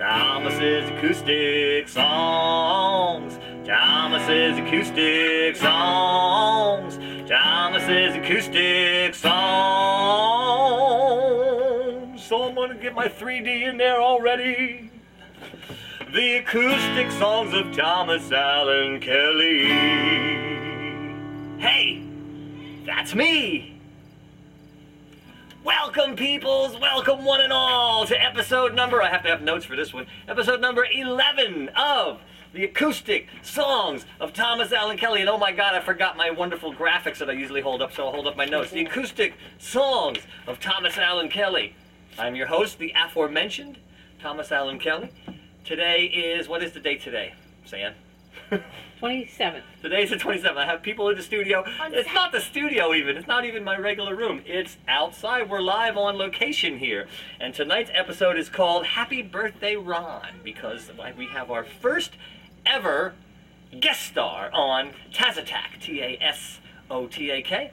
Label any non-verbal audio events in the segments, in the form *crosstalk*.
Thomas's acoustic songs. Thomas's acoustic songs. Thomas's acoustic songs. So I'm gonna get my 3D in there already. The acoustic songs of Thomas Allen Kelly. Hey, that's me. Welcome, peoples. Welcome, one and all, to episode number. I have to have notes for this one. Episode number 11 of the acoustic songs of Thomas Allen Kelly. And oh my God, I forgot my wonderful graphics that I usually hold up, so I'll hold up my notes. The acoustic songs of Thomas Allen Kelly. I'm your host, the aforementioned Thomas Allen Kelly. Today is, what is the date today, Sand? *laughs* 27th. Today's the 27th. I have people in the studio. On It's not the studio even. It's not even my regular room. It's outside. We're live on location here. And tonight's episode is called Happy Birthday Ron because we have our first ever guest star on Tasotak, T A S O T A K.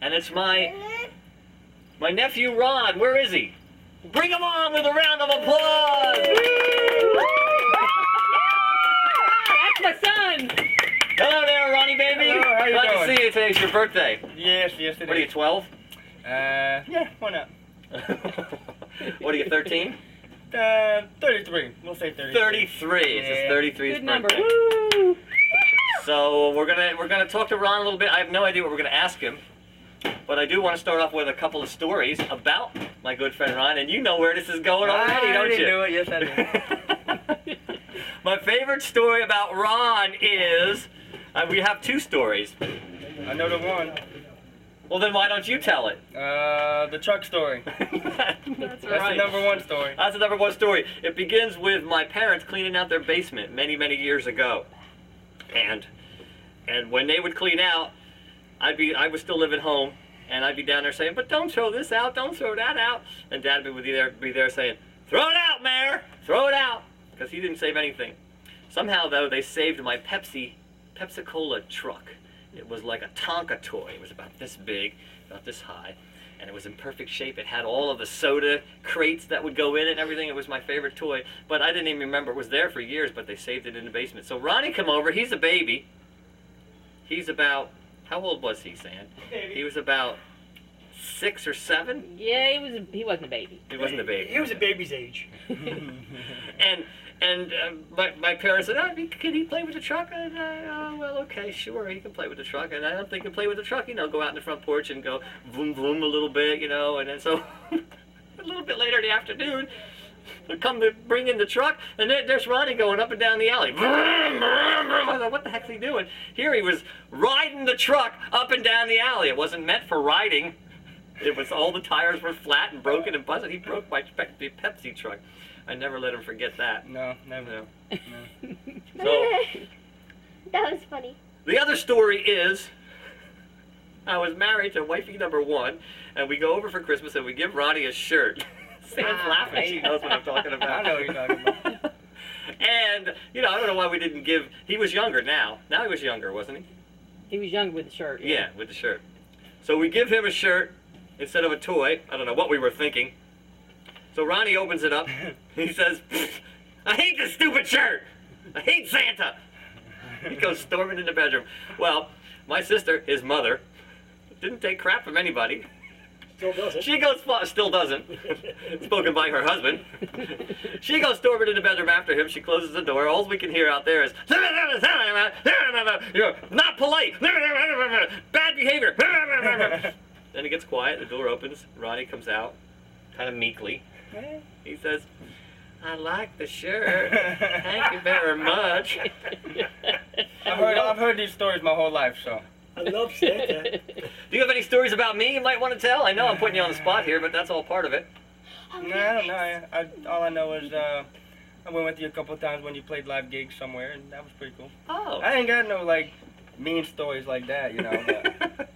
And it's my my nephew Ron. Where is he? Bring him on with a round of applause. My! Hello there, Ronnie baby. Hello, how you Glad doing? to see you. Today's your birthday. Yes, yes, it What are you, is. 12? Uh, yeah, why not? *laughs* what are you, 13? Uh, 33. We'll say 33. 33. It's his Yeah. 33th Good number. birthday. Woo! So we're gonna we're gonna talk to Ron a little bit. I have no idea what we're gonna ask him, but I do want to start off with a couple of stories about my good friend Ron, and you know where this is going already, I don't already you? knew it. Yes, I *laughs* do. My favorite story about Ron is uh, we have two stories. I know the one. Well, then why don't you tell it? Uh, the truck story. *laughs* That's That's the number one story. That's the number one story. It begins with my parents cleaning out their basement many, many years ago. And and when they would clean out, I'd be I would still live at home and I'd be down there saying, But don't throw this out, don't throw that out and dad would be there be there saying, Throw it out, Mayor! Throw it out because he didn't save anything. Somehow though they saved my Pepsi Pepsi Cola truck. It was like a Tonka toy. It was about this big, about this high, and it was in perfect shape. It had all of the soda crates that would go in it and everything. It was my favorite toy, but I didn't even remember it was there for years. But they saved it in the basement. So Ronnie come over. He's a baby. He's about how old was he, Sand? He was about six or seven. Yeah, he was. He wasn't a baby. He wasn't a baby. He was a baby's age. *laughs* *laughs* and and uh, my, my parents said, oh, can he play with the truck? And I, oh, well, okay, sure, he can play with the truck. And I don't think he can play with the truck, you know, go out in the front porch and go vroom vroom a little bit, you know. And then so *laughs* a little bit later in the afternoon, they come to bring in the truck, and there, there's Ronnie going up and down the alley. I thought, what the heck's he doing? Here he was riding the truck up and down the alley. It wasn't meant for riding. It was all the tires were flat and broken and busted. He broke my Pepsi truck. I never let him forget that. No, never. No. No. So *laughs* that was funny. the other story is, I was married to wifey number one, and we go over for Christmas and we give Ronnie a shirt. *laughs* Sand's Ah, laughing. She knows what I'm talking about. I know what you're talking about. *laughs* and you know, I don't know why we didn't give. He was younger now. Now he was younger, wasn't he? He was young with the shirt. Yeah, with the shirt. So we give him a shirt instead of a toy. I don't know what we were thinking. So Ronnie opens it up. *laughs* He says, I hate this stupid shirt. I hate Santa. He goes storming in the bedroom. Well, my sister, his mother, didn't take crap from anybody. Still does it. She goes, still doesn't. Spoken by her husband. She goes storming in the bedroom after him. She closes the door. All we can hear out there is, you're not polite. Bad behavior. *laughs* Then it gets quiet. The door opens. Ronnie comes out, kind of meekly. He says, I like the shirt. Thank you very much. *laughs* I've heard, I've heard these stories my whole life, so. I love Santa. *laughs* Do you have any stories about me you might want to tell? I know I'm putting you on the spot here, but that's all part of it. No, I don't know. I, I, all I know is uh, I went with you a couple of times when you played live gigs somewhere, and that was pretty cool. Oh. I ain't got no like mean stories like that, you know. But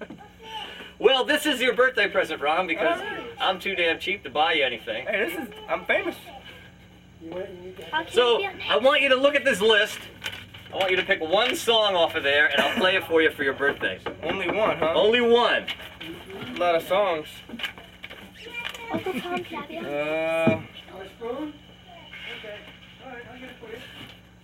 *laughs* well, this is your birthday present, Ron, because Alright. I'm too damn cheap to buy you anything. Hey, this is I'm famous. So I want you to look at this list. I want you to pick one song off of there, and I'll play it for you for your birthday. Only one, huh? Only one. A lot of songs. Uh.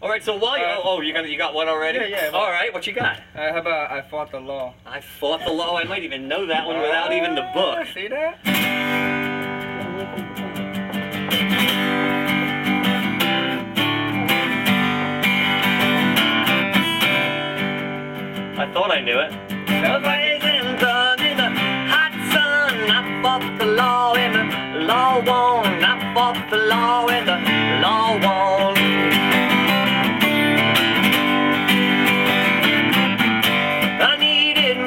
All right. So while you—oh, uh, oh you got you got one already. Yeah, yeah. All right. What you got? Uh, how about I fought the law? I fought the law. I might even know that one uh, without even the book. See that? I thought I knew it. In the hot sun. I fought the law and the law won. I fought the law and the law won. I needed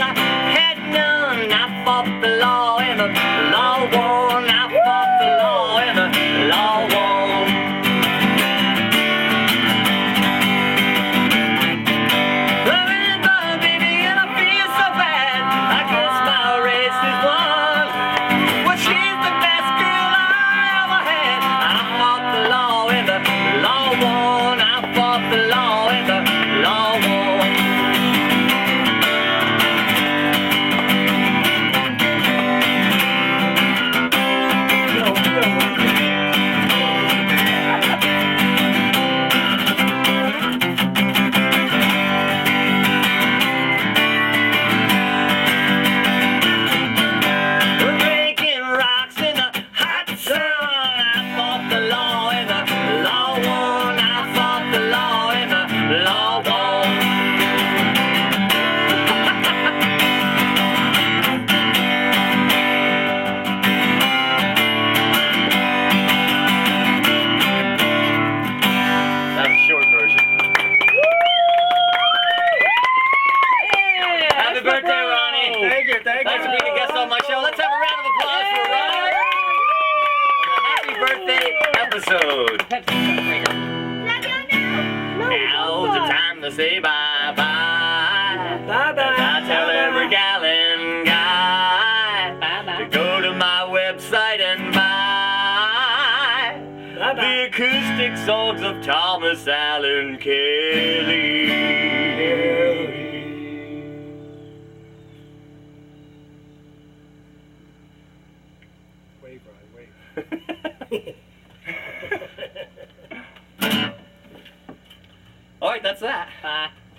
I had none. I fought the law and the law won. Pepsi comes. No, Now's the time to say bye bye. Bye bye. I tell bye-bye. every gallon guy bye-bye. to go to my website and buy bye-bye. the acoustic songs of Thomas Allen Kelly.